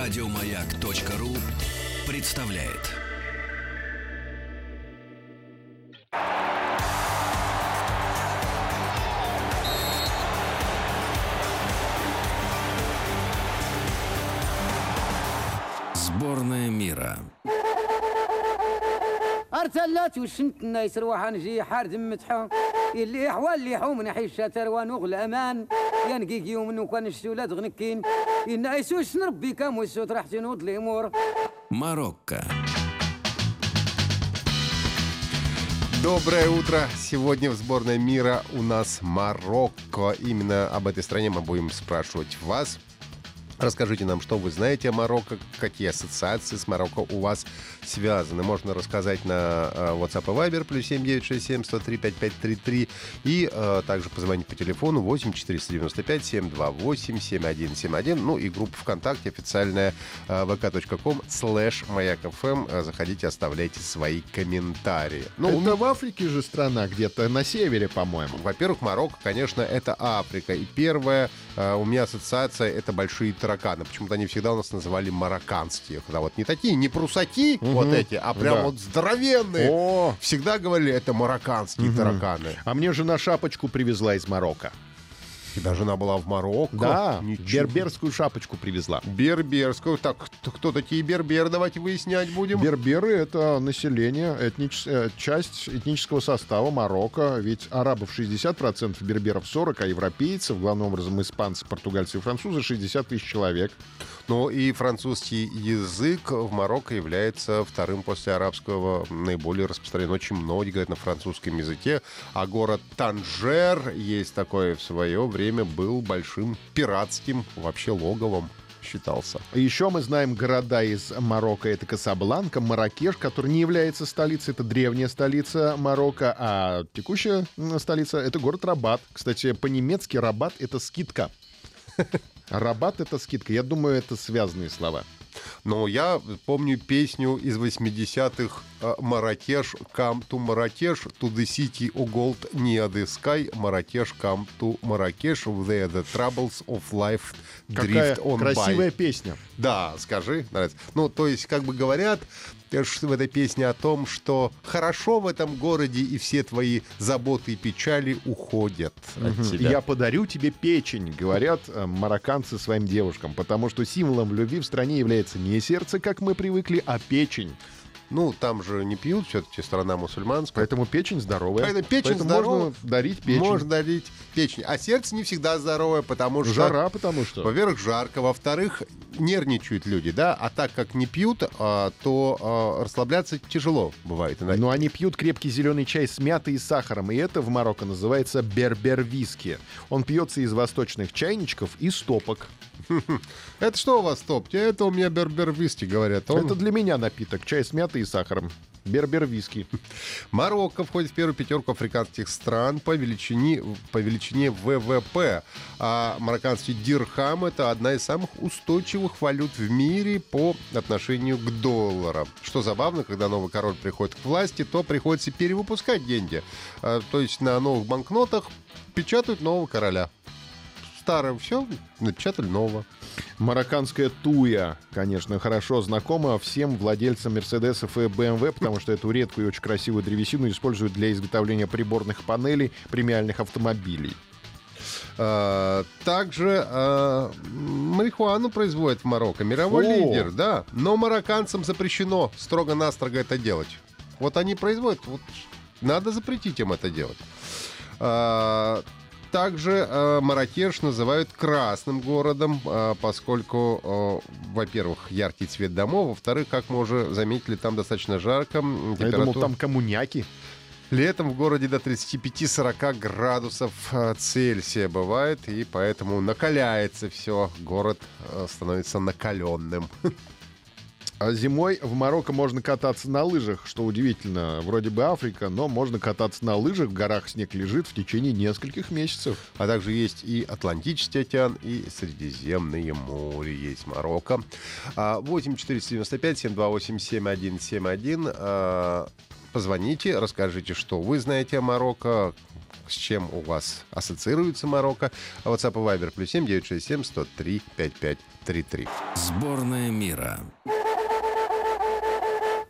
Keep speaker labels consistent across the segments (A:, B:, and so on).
A: Радиомаяк.ру представляет. Сборная мира.
B: ارتلات وشنت الناس روح نجي حارد متحو اللي حوال اللي حوم نحي الشاتر ونوغ الامان ينقيق يوم نو كان الشولاد غنكين и найсусь нрбби каму сют рахти нуд лемур.
A: Марокко.
C: Доброе утро! Сегодня в сборной мира у нас Марокко. Именно об этой стране мы будем спрашивать вас. Расскажите нам, что вы знаете о Марокко, какие ассоциации с Марокко у вас связаны. Можно рассказать на э, WhatsApp и Viber, плюс 7967 103 5533. И э, также позвонить по телефону 8 495 728 7171. Ну и группа ВКонтакте официальная э, vk.com slash mayak.fm. Э, Заходите, оставляйте свои комментарии. Ну, у
D: Это в Африке же страна, где-то на севере, по-моему.
C: во-первых, Марокко, конечно, это Африка. И первая э, у меня ассоциация — это большие тараканы. Почему-то они всегда у нас называли марокканские. Когда вот не такие, не прусаки вот эти, а прям
D: Да.
C: вот здоровенные.
D: О,
C: Всегда говорили, это марокканские тараканы.
D: а мне жена шапочку привезла из Марокко.
C: Тебя жена была в Марокко?
D: Да,
C: Ничего.
D: берберскую шапочку привезла.
C: Берберскую. Так, кто- такие берберы? Давайте выяснять будем.
D: Берберы — это население, этнич- э, часть этнического состава Марокко. Ведь арабов 60%, берберов 40%, а европейцев, главным образом испанцы, португальцы и французы, 60 тысяч человек.
C: Ну и французский язык в Марокко является вторым после арабского наиболее распространенным. Очень многие говорят на французском языке. А город Танжер, есть такое в свое время, был большим пиратским вообще логовом считался.
D: Еще мы знаем города из Марокко. Это Касабланка, Маракеш, который не является столицей. Это древняя столица Марокко. А текущая столица — это город Рабат. Кстати, по-немецки Рабат — это скидка. Рабат — это скидка. Я думаю, это связанные слова.
C: Но я помню песню из 80-х э, «Маракеш, come to Маракеш, to the city of gold near the sky, Маракеш, come to Маракеш, there the troubles of life
D: Какая
C: drift on
D: красивая
C: by».
D: песня.
C: Да, скажи, нравится. Ну, то есть, как бы говорят э, в этой песне о том, что хорошо в этом городе, и все твои заботы и печали уходят от тебя.
D: Я подарю тебе печень, говорят э, марокканцы своим девушкам, потому что символом любви в стране является не сердце, как мы привыкли, а печень.
C: Ну, там же не пьют, все-таки страна мусульманская.
D: Поэтому печень здоровая.
C: Поэтому печень
D: Поэтому
C: здоровая.
D: можно дарить печень.
C: Можно дарить печень. А сердце не всегда здоровое, потому что...
D: Жара, потому что.
C: Во-первых, жарко. Во-вторых, нервничают люди, да? А так как не пьют, а, то а, расслабляться тяжело бывает. иногда.
D: Но они пьют крепкий зеленый чай с мятой и сахаром, и это в Марокко называется бербер-виски. Он пьется из восточных чайничков и стопок.
C: Это что у вас топ? Это у меня бербер-виски, говорят. Он-
D: Это для меня напиток, чай с мятой и сахаром. Бербер-виски.
C: Марокко входит в первую пятерку африканских стран по величине, по величине ВВП. А марокканский дирхам — это одна из самых устойчивых валют в мире по отношению к доллару. Что забавно, когда новый король приходит к власти, то приходится перевыпускать деньги. А, То есть на новых банкнотах печатают нового короля. Старое все, напечатали нового.
D: Марокканская туя, конечно, хорошо знакома всем владельцам Мерседесов и БМВ, потому что эту редкую и очень красивую древесину используют для изготовления приборных панелей премиальных автомобилей.
C: А, Также а, марихуану производят в Марокко. Мировой
D: О!
C: лидер, да. Но марокканцам запрещено строго-настрого это делать. Вот они производят, вот надо запретить им это делать. А, Также э, Маракеш называют красным городом, э, поскольку, э, во-первых, яркий цвет домов, во-вторых, как мы уже заметили, там достаточно жарко. м,
D: Я думал,
C: температура-
D: там коммуняки.
C: Летом в городе до 35-40 градусов э, Цельсия бывает, и поэтому накаляется все. Город э, становится накаленным.
D: А зимой в Марокко можно кататься на лыжах, что удивительно. Вроде бы Африка, но можно кататься на лыжах, в горах снег лежит в течение нескольких месяцев.
C: А также есть и Атлантический океан, и Средиземное море есть Марокко. А, 8 495 728 7171. А, Позвоните, расскажите, что вы знаете о Марокко, с чем у вас ассоциируется Марокко. А WhatsApp и Viber плюс 7 967 103 5533.
A: Сборная мира.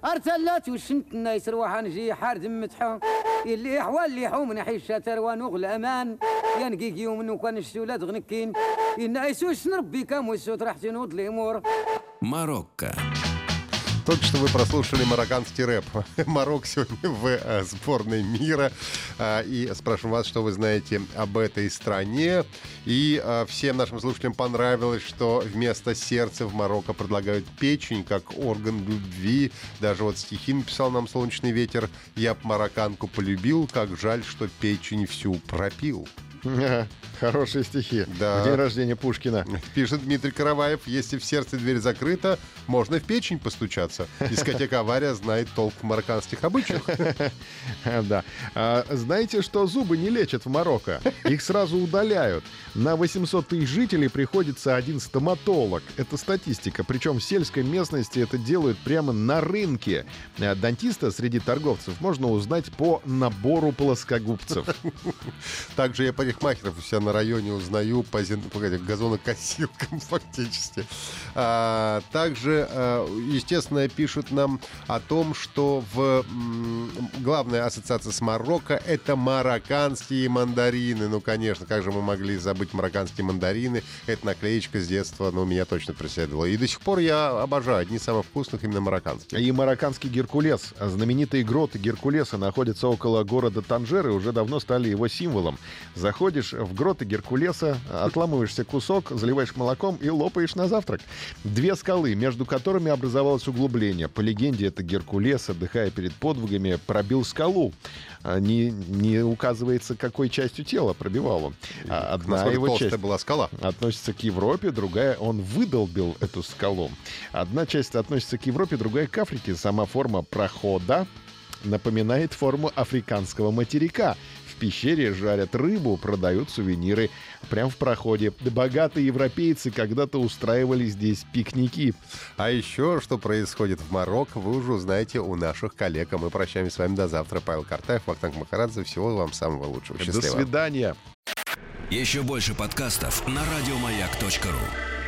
B: ارتلات وشنت الناس روحا نجي حار دمتحا اللي حوال اللي حوم نحي الشتر ونوغ الامان ينقيق يوم وكان الشتولات غنكين الناس وش نربي كام وسوت راح تنوض الأمور
A: ماروكا
C: Только что вы прослушали марокканский рэп. Марокко сегодня в э, сборной мира. А, И спрашиваем вас, что вы знаете об этой стране. И а, всем нашим слушателям понравилось, что вместо сердца в Марокко предлагают печень как орган любви. Даже вот стихи написал нам «Солнечный ветер». Я б марокканку полюбил, как жаль, что печень всю пропил.
D: Хорошие стихи.
C: Да.
D: В день рождения Пушкина.
C: Пишет Дмитрий Караваев, если в сердце дверь закрыта, можно в печень постучаться. Дискотека «Авария» знает толк в марокканских обычаях.
D: Да. А, знаете, что зубы не лечат в Марокко? Их сразу удаляют. На 800 тысяч жителей приходится один стоматолог. Это статистика. Причем в сельской местности это делают прямо на рынке. А Дантиста среди торговцев можно узнать по набору плоскогубцев.
C: Также я парикмахеров у себя на районе узнаю по, зен- погоди, газонокосилкам фактически. А, также, а, естественно, пишут нам о том, что в главная ассоциация с Марокко — это марокканские мандарины. Ну, конечно, как же мы могли забыть марокканские мандарины? Это наклеечка с детства, ну, меня точно преследовала. И до сих пор я обожаю. Одни из самых вкусных именно марокканские.
D: И марокканский Геркулес. Знаменитые гроты Геркулеса находятся около города Танжер и уже давно стали его символом. Заходишь в гроты Геркулеса, отламываешься кусок, заливаешь молоком и лопаешь на завтрак. Две скалы, между которыми образовалось углубление. По легенде, это Геркулес, отдыхая перед подвигами, пробил скалу. А, Не, не указывается, какой частью тела пробивал он. А Одна
C: Насколько
D: его часть
C: была скала.
D: относится к Европе, другая он выдолбил эту скалу. Одна часть относится к Европе, другая к Африке. Сама форма прохода напоминает форму африканского материка. В пещере жарят рыбу, продают сувениры прямо в проходе. Богатые европейцы когда-то устраивали здесь пикники.
C: А еще, что происходит в Марокко, вы уже узнаете у наших коллег. А мы прощаемся с вами до завтра. Павел Картаев, Вахтанг Махарадзе. Всего вам самого лучшего.
D: До
C: Счастливо.
D: свидания.
A: Еще больше подкастов на радиомаяк.ру.